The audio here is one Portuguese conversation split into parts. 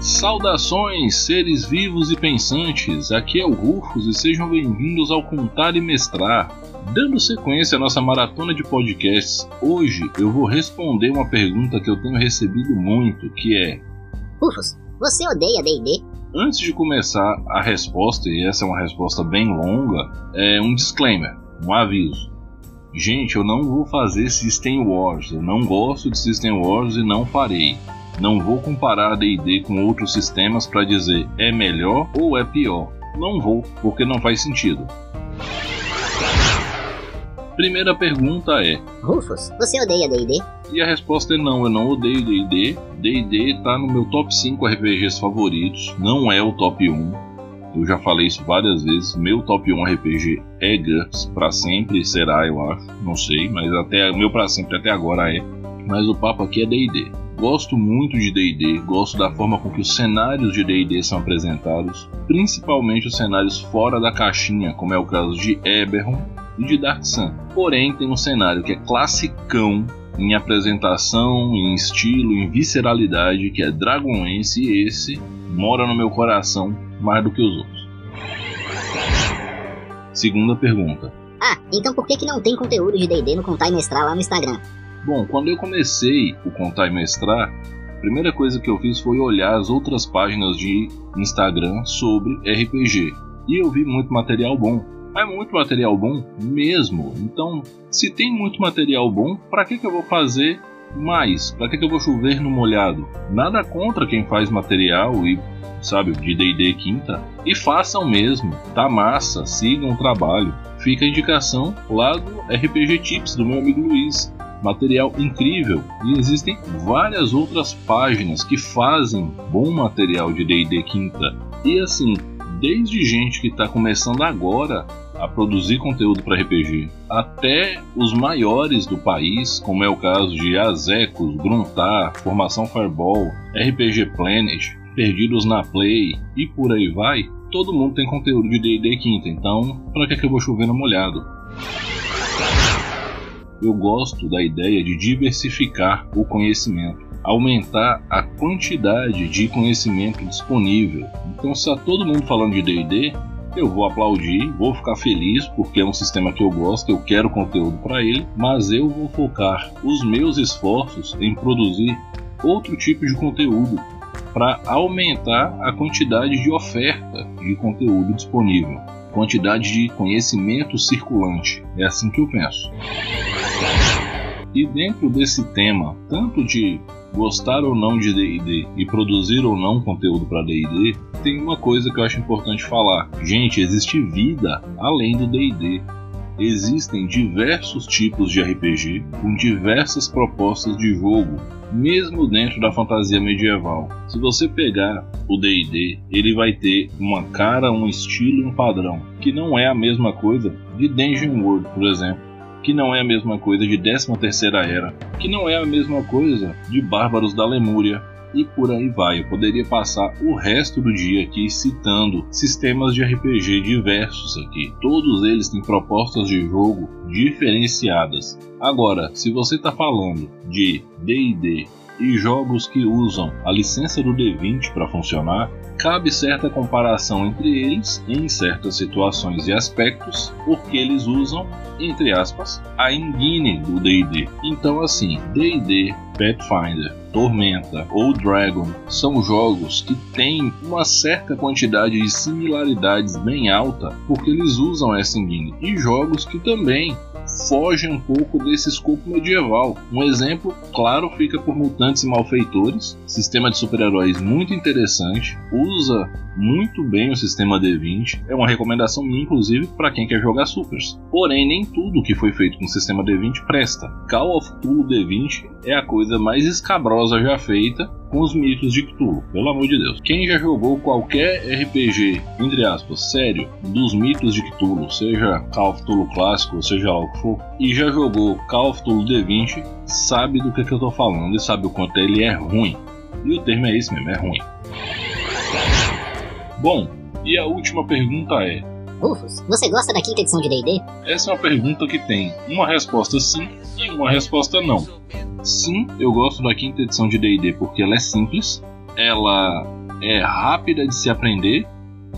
Saudações, seres vivos e pensantes! Aqui é o Rufus e sejam bem-vindos ao Contar e Mestrar. Dando sequência à nossa maratona de podcasts, hoje eu vou responder uma pergunta que eu tenho recebido muito, que é: Rufus, você odeia D&D? Antes de começar a resposta, e essa é uma resposta bem longa, é um disclaimer, um aviso. Gente, eu não vou fazer System Wars, eu não gosto de System Wars e não farei. Não vou comparar D&D com outros sistemas para dizer é melhor ou é pior. Não vou, porque não faz sentido. Primeira pergunta é: Rufus, você odeia D&D? E a resposta é não, eu não odeio D&D. D&D tá no meu top 5 RPGs favoritos, não é o top 1. Eu já falei isso várias vezes. Meu top 1 RPG é GURPS, para sempre será, eu acho. Não sei, mas até meu para sempre até agora é. Mas o papo aqui é D&D. Gosto muito de D&D, gosto da forma com que os cenários de D&D são apresentados, principalmente os cenários fora da caixinha, como é o caso de Eberron e de Dark Sun. Porém, tem um cenário que é classicão em apresentação, em estilo, em visceralidade, que é Dragonlance e esse mora no meu coração mais do que os outros. Segunda pergunta. Ah, então por que, que não tem conteúdo de D&D no Contar e Mestrar lá no Instagram? Bom, quando eu comecei o Contar e Mestrar, a primeira coisa que eu fiz foi olhar as outras páginas de Instagram sobre RPG. E eu vi muito material bom. É muito material bom mesmo. Então, se tem muito material bom, para que, que eu vou fazer mais? Para que, que eu vou chover no molhado? Nada contra quem faz material e sabe, de D&D quinta, e façam mesmo, tá massa, sigam o trabalho. Fica a indicação lá do RPG Tips do meu amigo Luiz material incrível e existem várias outras páginas que fazem bom material de D&D quinta. E assim, desde gente que está começando agora a produzir conteúdo para RPG, até os maiores do país, como é o caso de Azecos, Gruntar, Formação Fireball, RPG Planet, Perdidos na Play e por aí vai, todo mundo tem conteúdo de D&D quinta, então para que, que eu vou chover no molhado? Eu gosto da ideia de diversificar o conhecimento, aumentar a quantidade de conhecimento disponível. Então, se está todo mundo falando de DD, eu vou aplaudir, vou ficar feliz porque é um sistema que eu gosto, eu quero conteúdo para ele, mas eu vou focar os meus esforços em produzir outro tipo de conteúdo para aumentar a quantidade de oferta de conteúdo disponível quantidade de conhecimento circulante. É assim que eu penso. E dentro desse tema, tanto de gostar ou não de D&D e produzir ou não conteúdo para D&D, tem uma coisa que eu acho importante falar. Gente, existe vida além do D&D. Existem diversos tipos de RPG com diversas propostas de jogo, mesmo dentro da fantasia medieval. Se você pegar o D&D, ele vai ter uma cara, um estilo e um padrão, que não é a mesma coisa de Dungeon World, por exemplo que não é a mesma coisa de 13 Terceira Era, que não é a mesma coisa de Bárbaros da Lemúria, e por aí vai. Eu poderia passar o resto do dia aqui citando sistemas de RPG diversos aqui. Todos eles têm propostas de jogo diferenciadas. Agora, se você está falando de D&D e jogos que usam a licença do D20 para funcionar, cabe certa comparação entre eles em certas situações e aspectos, porque eles usam, entre aspas, a engine do D&D. Então assim, D&D, Pathfinder, Tormenta ou Dragon são jogos que têm uma certa quantidade de similaridades bem alta porque eles usam essa engine e jogos que também fogem um pouco desse escopo medieval. Um exemplo claro fica por Mutantes e Malfeitores, sistema de super-heróis muito interessante, usa muito bem o sistema D20, é uma recomendação minha inclusive para quem quer jogar supers. Porém, nem tudo que foi feito com o sistema D20 presta. Call of Cthulhu D20 é a coisa mais escabrosa já feita com os mitos de Cthulhu, pelo amor de Deus. Quem já jogou qualquer RPG, entre aspas, sério, dos mitos de Cthulhu, seja Call of Cthulhu clássico, seja lá o que for, e já jogou Call of Cthulhu D20, sabe do que, que eu tô falando e sabe o quanto ele é ruim. E o termo é esse mesmo, é ruim. Bom, e a última pergunta é: Rufus, você gosta da quinta edição de D&D? Essa é uma pergunta que tem uma resposta sim e uma resposta não. Sim, eu gosto da quinta edição de D&D porque ela é simples, ela é rápida de se aprender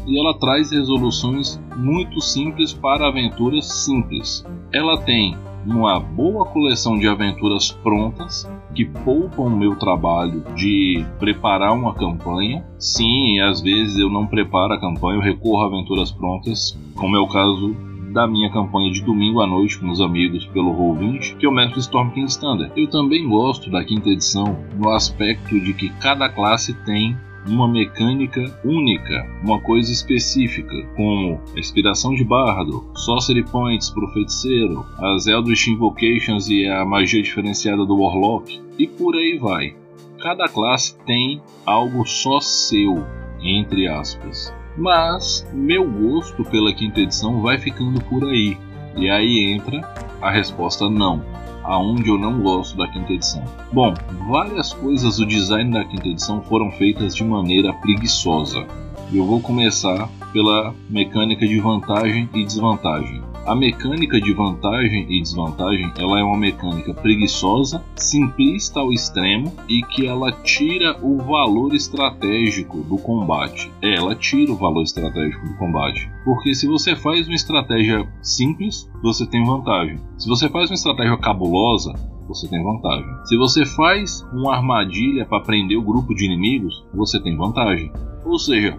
e ela traz resoluções muito simples para aventuras simples. Ela tem uma boa coleção de aventuras prontas que poupam o meu trabalho de preparar uma campanha. Sim, às vezes eu não preparo a campanha, eu recorro a aventuras prontas, como é o caso da minha campanha de domingo à noite com os amigos pelo Roll20, que eu mestre Storm King Standard. Eu também gosto da quinta edição no aspecto de que cada classe tem uma mecânica única, uma coisa específica, como a inspiração de bardo, sorcery points para o feiticeiro, as Eldritch Invocations e a magia diferenciada do Warlock, e por aí vai. Cada classe tem algo só seu, entre aspas. Mas meu gosto pela quinta edição vai ficando por aí. E aí entra a resposta não aonde eu não gosto da quinta edição. Bom, várias coisas do design da quinta edição foram feitas de maneira preguiçosa. Eu vou começar pela mecânica de vantagem e desvantagem. A mecânica de vantagem e desvantagem, ela é uma mecânica preguiçosa, simplista ao extremo e que ela tira o valor estratégico do combate. Ela tira o valor estratégico do combate. Porque se você faz uma estratégia simples, você tem vantagem. Se você faz uma estratégia cabulosa, você tem vantagem. Se você faz uma armadilha para prender o grupo de inimigos, você tem vantagem. Ou seja,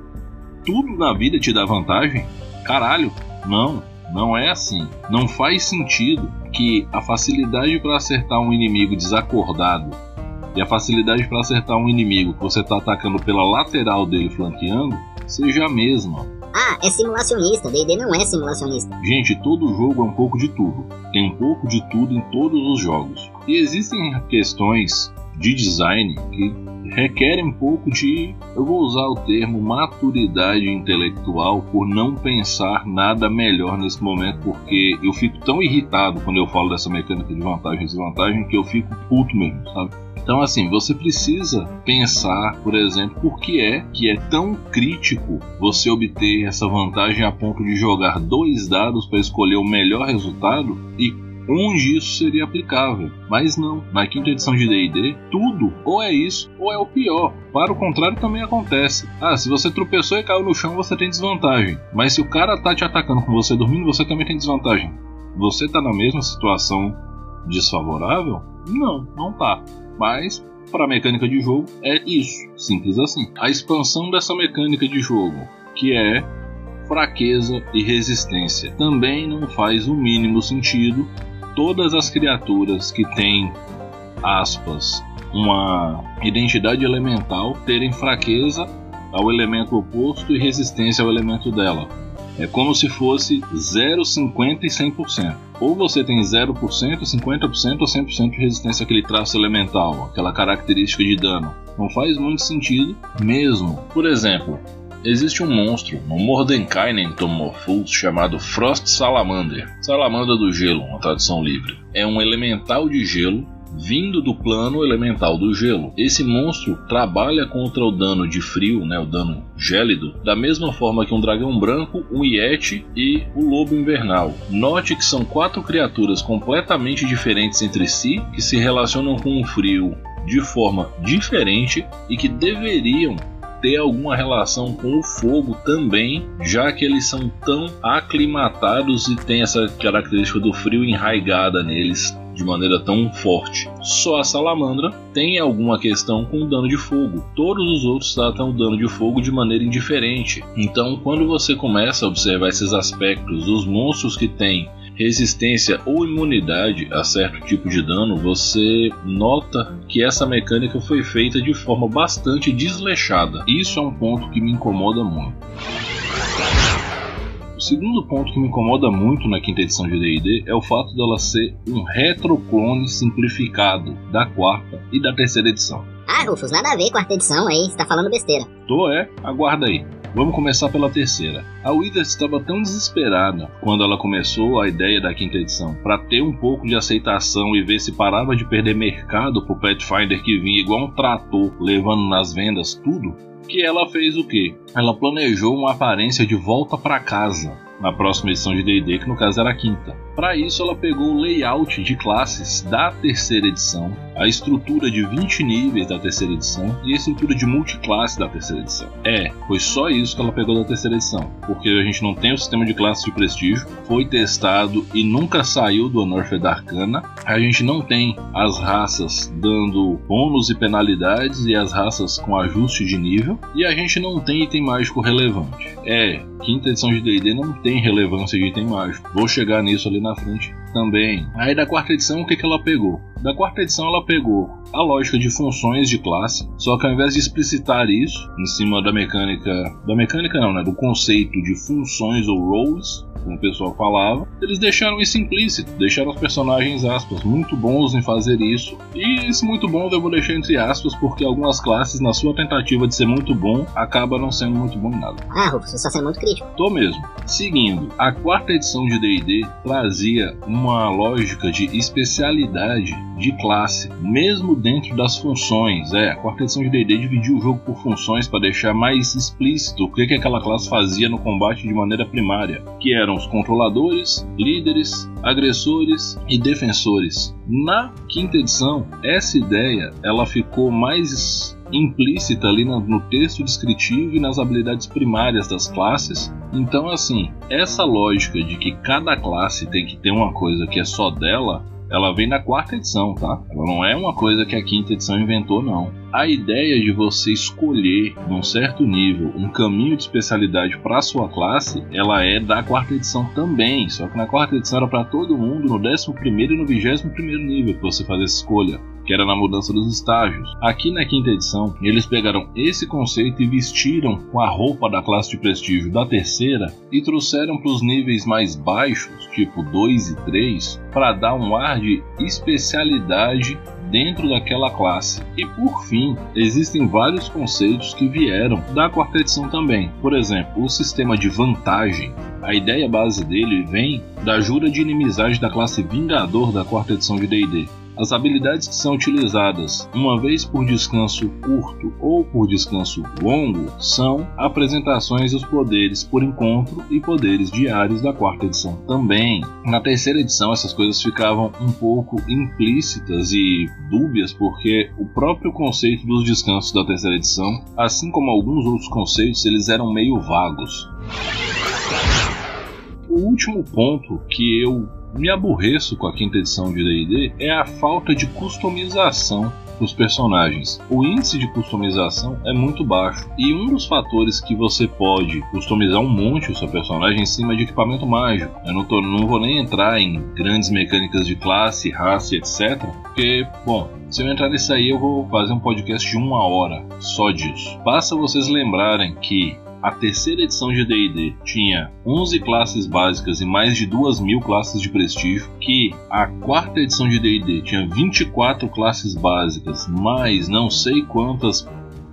tudo na vida te dá vantagem? Caralho, não. Não é assim. Não faz sentido que a facilidade para acertar um inimigo desacordado e a facilidade para acertar um inimigo que você está atacando pela lateral dele flanqueando seja a mesma. Ah, é simulacionista. D&D não é simulacionista. Gente, todo jogo é um pouco de tudo. Tem um pouco de tudo em todos os jogos. E existem questões de design que requerem um pouco de, eu vou usar o termo maturidade intelectual por não pensar nada melhor nesse momento, porque eu fico tão irritado quando eu falo dessa mecânica de vantagem e desvantagem que eu fico puto mesmo, sabe? Então, assim, você precisa pensar, por exemplo, por que é que é tão crítico você obter essa vantagem a ponto de jogar dois dados para escolher o melhor resultado e onde isso seria aplicável. Mas não, na quinta edição de D&D, tudo ou é isso ou é o pior. Para o contrário também acontece. Ah, se você tropeçou e caiu no chão, você tem desvantagem. Mas se o cara tá te atacando com você dormindo, você também tem desvantagem. Você tá na mesma situação desfavorável? Não, não tá. Mas para a mecânica de jogo é isso, simples assim. A expansão dessa mecânica de jogo, que é fraqueza e resistência, também não faz o mínimo sentido todas as criaturas que têm aspas uma identidade elemental terem fraqueza ao elemento oposto e resistência ao elemento dela. É como se fosse 0, 50 e 100%. Ou você tem 0%, 50% ou 100% de resistência àquele traço elemental, aquela característica de dano. Não faz muito sentido mesmo. Por exemplo, Existe um monstro no Mordenkainen Tomorphus chamado Frost Salamander, Salamandra do Gelo, uma tradução livre. É um elemental de gelo vindo do plano elemental do gelo. Esse monstro trabalha contra o dano de frio, né, o dano gélido, da mesma forma que um dragão branco, um yeti e o lobo invernal. Note que são quatro criaturas completamente diferentes entre si que se relacionam com o frio de forma diferente e que deveriam ter alguma relação com o fogo também, já que eles são tão aclimatados e tem essa característica do frio enraigada neles de maneira tão forte. Só a salamandra tem alguma questão com o dano de fogo. Todos os outros tratam o dano de fogo de maneira indiferente. Então, quando você começa a observar esses aspectos dos monstros que têm resistência ou imunidade a certo tipo de dano, você nota que essa mecânica foi feita de forma bastante desleixada. Isso é um ponto que me incomoda muito. O segundo ponto que me incomoda muito na quinta edição de D&D é o fato dela ser um retroclone simplificado da quarta e da terceira edição. Ah, Rufus, nada a ver com a quarta edição aí, você tá falando besteira. Tô é, aguarda aí. Vamos começar pela terceira. A Withers estava tão desesperada quando ela começou a ideia da quinta edição para ter um pouco de aceitação e ver se parava de perder mercado pro Pathfinder que vinha igual um trator levando nas vendas tudo, que ela fez o quê? Ela planejou uma aparência de volta para casa na próxima edição de D&D, que no caso era a quinta. Para isso, ela pegou o layout de classes da terceira edição, a estrutura de 20 níveis da terceira edição e a estrutura de multiclasse da terceira edição. É, foi só isso que ela pegou da terceira edição, porque a gente não tem o sistema de classes de prestígio, foi testado e nunca saiu do Unearthed Arcana. A gente não tem as raças dando bônus e penalidades e as raças com ajuste de nível, e a gente não tem item mágico relevante. É, quinta edição de D&D não tem relevância de item mágico. Vou chegar nisso ali na frente também. Aí da quarta edição, o que, que ela pegou? Da quarta edição, ela pegou a lógica de funções de classe, só que ao invés de explicitar isso em cima da mecânica, da mecânica não, né, do conceito de funções ou roles, como o pessoal falava, eles deixaram isso implícito, deixaram os personagens, aspas, muito bons em fazer isso. E esse muito bom eu vou deixar entre aspas, porque algumas classes, na sua tentativa de ser muito bom, acaba não sendo muito bom em nada. Ah, Rufus, você está sendo muito crítico. Tô mesmo. Seguindo, a quarta edição de D&D trazia uma lógica de especialidade de classe, mesmo dentro das funções. É, a quarta edição de D&D dividiu o jogo por funções para deixar mais explícito o que, que aquela classe fazia no combate de maneira primária, que eram os controladores, líderes, agressores e defensores. Na quinta edição, essa ideia ela ficou mais implícita ali no texto descritivo e nas habilidades primárias das classes. Então, assim, essa lógica de que cada classe tem que ter uma coisa que é só dela, ela vem na quarta edição, tá? Ela não é uma coisa que a quinta edição inventou, não. A ideia de você escolher, num certo nível, um caminho de especialidade para sua classe, ela é da quarta edição também. Só que na quarta edição era para todo mundo no 11 e no 21 nível que você faz essa escolha que era na mudança dos estágios. Aqui na quinta edição, eles pegaram esse conceito e vestiram com a roupa da classe de prestígio da terceira e trouxeram para os níveis mais baixos, tipo 2 e 3, para dar um ar de especialidade dentro daquela classe. E por fim, existem vários conceitos que vieram da quarta edição também. Por exemplo, o sistema de vantagem. A ideia base dele vem da jura de inimizade da classe Vingador da quarta edição de D&D. As habilidades que são utilizadas uma vez por descanso curto ou por descanso longo são apresentações dos poderes por encontro e poderes diários da quarta edição também. Na terceira edição, essas coisas ficavam um pouco implícitas e dúbias, porque o próprio conceito dos descansos da terceira edição, assim como alguns outros conceitos, eles eram meio vagos. O último ponto que eu me aborreço com a quinta edição de D&D é a falta de customização dos personagens. O índice de customização é muito baixo e um dos fatores que você pode customizar um monte o seu personagem em cima de equipamento mágico. Eu não, tô, não vou nem entrar em grandes mecânicas de classe, raça, etc. Porque, bom, se eu entrar nisso aí, eu vou fazer um podcast de uma hora só disso. Basta vocês lembrarem que a terceira edição de D&D tinha 11 classes básicas e mais de 2 mil classes de prestígio, que a quarta edição de D&D tinha 24 classes básicas, mais não sei quantas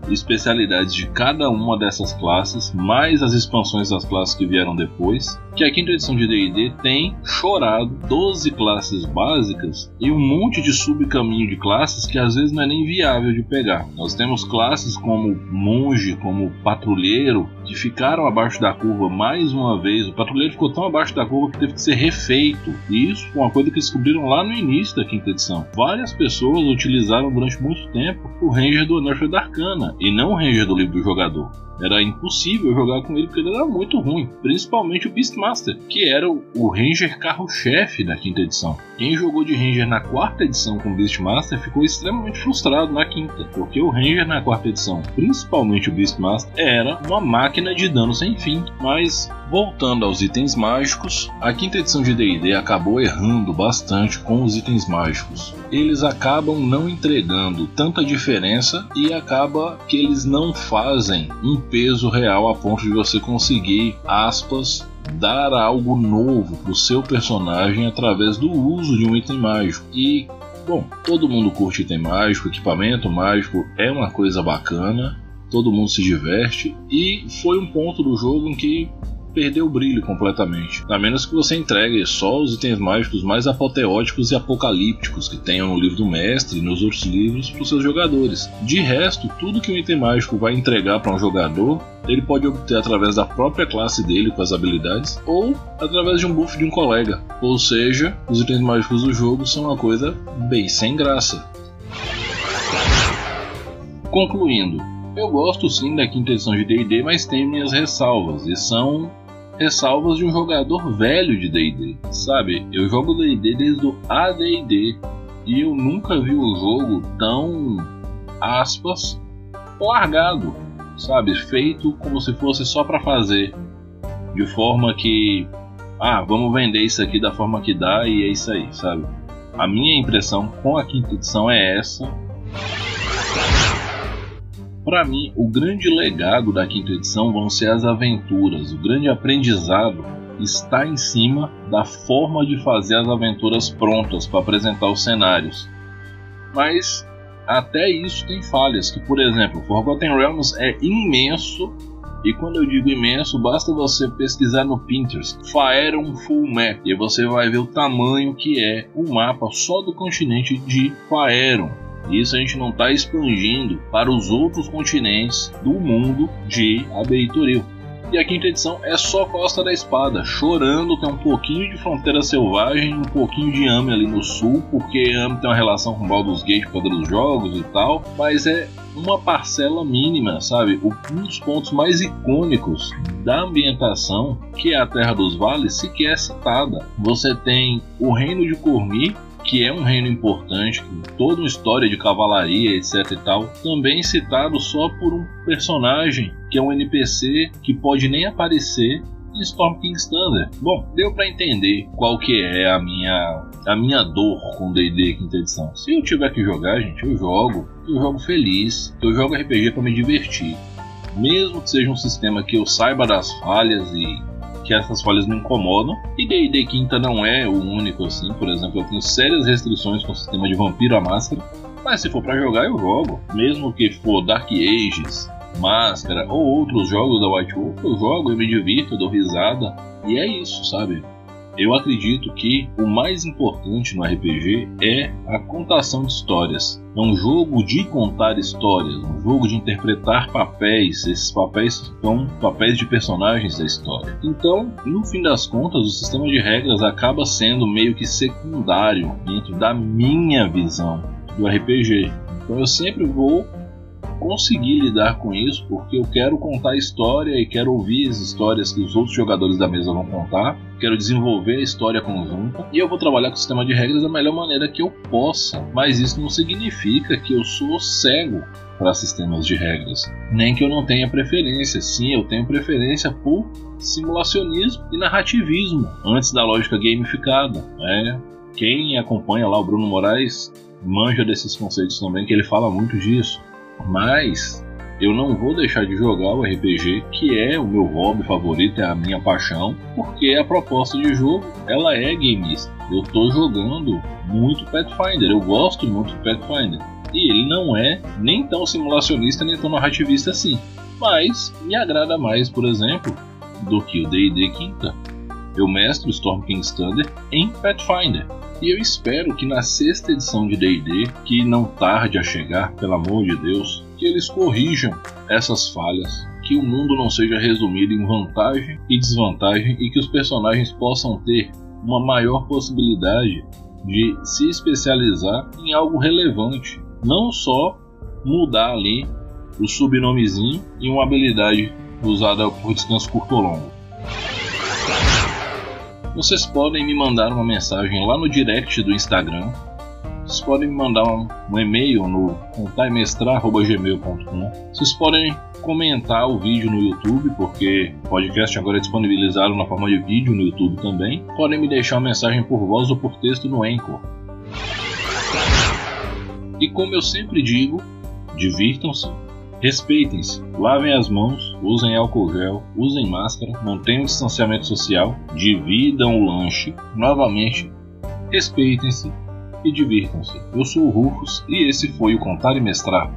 especialidades de cada uma dessas classes, mais as expansões das classes que vieram depois, que a quinta edição de D&D tem chorado 12 classes básicas e um monte de subcaminho de classes que às vezes não é nem viável de pegar. Nós temos classes como monge, como patrulheiro, ficaram abaixo da curva mais uma vez. O patrulheiro ficou tão abaixo da curva que teve que ser refeito. E isso foi uma coisa que descobriram lá no início da quinta edição. Várias pessoas utilizaram durante muito tempo o Ranger do Unearthed Arcana e não o Ranger do livro do jogador. Era impossível jogar com ele porque ele era muito ruim, principalmente o Beastmaster, que era o Ranger carro-chefe da quinta edição. Quem jogou de Ranger na quarta edição com o Beastmaster ficou extremamente frustrado na quinta, porque o Ranger na quarta edição, principalmente o Beastmaster, era uma máquina de dano sem fim. Mas voltando aos itens mágicos, a quinta edição de D&D acabou errando bastante com os itens mágicos. Eles acabam não entregando tanta diferença e acaba que eles não fazem um peso real a ponto de você conseguir, aspas, dar algo novo pro seu personagem através do uso de um item mágico. E, bom, todo mundo curte item mágico, equipamento mágico é uma coisa bacana, todo mundo se diverte e foi um ponto do jogo em que perder o brilho completamente. A menos que você entregue só os itens mágicos mais apoteóticos e apocalípticos que tenham no livro do mestre e nos outros livros para os seus jogadores. De resto, tudo que um item mágico vai entregar para um jogador ele pode obter através da própria classe dele com as habilidades ou através de um buff de um colega. Ou seja, os itens mágicos do jogo são uma coisa bem sem graça. Concluindo, eu gosto sim da quinta edição de D&D, mas tenho minhas ressalvas e são ressalvas de um jogador velho de D&D. Sabe, eu jogo D&D desde o AD&D e eu nunca vi o jogo tão aspas largado sabe? Feito como se fosse só para fazer, de forma que, ah, vamos vender isso aqui da forma que dá e é isso aí, sabe? A minha impressão com a quinta edição é essa. Para mim, o grande legado da quinta edição vão ser as aventuras. O grande aprendizado está em cima da forma de fazer as aventuras prontas para apresentar os cenários. Mas até isso tem falhas, que por exemplo, Forgotten Realms é imenso e quando eu digo imenso, basta você pesquisar no Pinterest Faeron Full Map e você vai ver o tamanho que é o mapa só do continente de Faeron. Isso a gente não está expandindo para os outros continentes do mundo de Abeiril. E a quinta edição é só Costa da Espada, chorando, tem um pouquinho de Fronteira Selvagem, um pouquinho de Ame ali no sul, porque Ame tem uma relação com Baldur's Gate por dos jogos e tal, mas é uma parcela mínima, sabe? Um dos pontos mais icônicos da ambientação, que é a Terra dos Vales, sequer é citada. Você tem o Reino de Cormi, que é um reino importante, com toda uma história de cavalaria, etc e tal, também citado só por um personagem que é um NPC que pode nem aparecer em Storm King's Thunder. Bom, deu para entender qual que é a minha a minha dor com D&D quinta edição. Se eu tiver que jogar, gente, eu jogo, eu jogo feliz, eu jogo RPG para me divertir. Mesmo que seja um sistema que eu saiba das falhas e que essas falhas me incomodam. E D&D Quinta não é o único assim, por exemplo, eu tenho sérias restrições com o sistema de Vampiro à Máscara, mas se for para jogar eu jogo, mesmo que for Dark Ages, Máscara ou outros jogos da White Wolf, eu jogo e me divirto, dou risada, e é isso, sabe? Eu acredito que o mais importante no RPG é a contação de histórias. É um jogo de contar histórias, um jogo de interpretar papéis. Esses papéis são papéis de personagens da história. Então, no fim das contas, o sistema de regras acaba sendo meio que secundário dentro da minha visão do RPG. Então eu sempre vou conseguir lidar com isso, porque eu quero contar a história e quero ouvir as histórias que os outros jogadores da mesa vão contar, quero desenvolver a história conjunta e eu vou trabalhar com o sistema de regras da melhor maneira que eu possa. Mas isso não significa que eu sou cego para sistemas de regras, nem que eu não tenha preferência. Sim, eu tenho preferência por simulacionismo e narrativismo antes da lógica gamificada. Né? Quem acompanha lá o Bruno Moraes manja desses conceitos também, que ele fala muito disso. Mas eu não vou deixar de jogar o RPG, que é o meu hobby favorito, é a minha paixão, porque a proposta de jogo ela é gameista. Eu estou jogando muito Pathfinder, eu gosto muito de Pathfinder. E ele não é nem tão simulacionista nem tão narrativista assim. Mas me agrada mais, por exemplo, do que o D&D Quinta. Eu mestro Storm King's Thunder em Pathfinder. E eu espero que na sexta edição de D&D, que não tarde a chegar, pelo amor de Deus, que eles corrijam essas falhas, que o mundo não seja resumido em vantagem e desvantagem e que os personagens possam ter uma maior possibilidade de se especializar em algo relevante, não só mudar ali o subnomezinho e uma habilidade usada por descanso curto ou longo vocês podem me mandar uma mensagem lá no direct do Instagram. Vocês podem me mandar um, um e-mail no contaimestrar.gmail.com. Vocês podem comentar o vídeo no YouTube, porque o podcast agora é disponibilizado na forma de vídeo no YouTube também. Podem me deixar uma mensagem por voz ou por texto no Anchor. E como eu sempre digo, divirtam-se Respeitem-se, lavem as mãos, usem álcool gel, usem máscara, mantenham o distanciamento social, dividam o lanche. Novamente, respeitem-se e divirtam-se. Eu sou o Rufus e esse foi o Contar e Mestrar.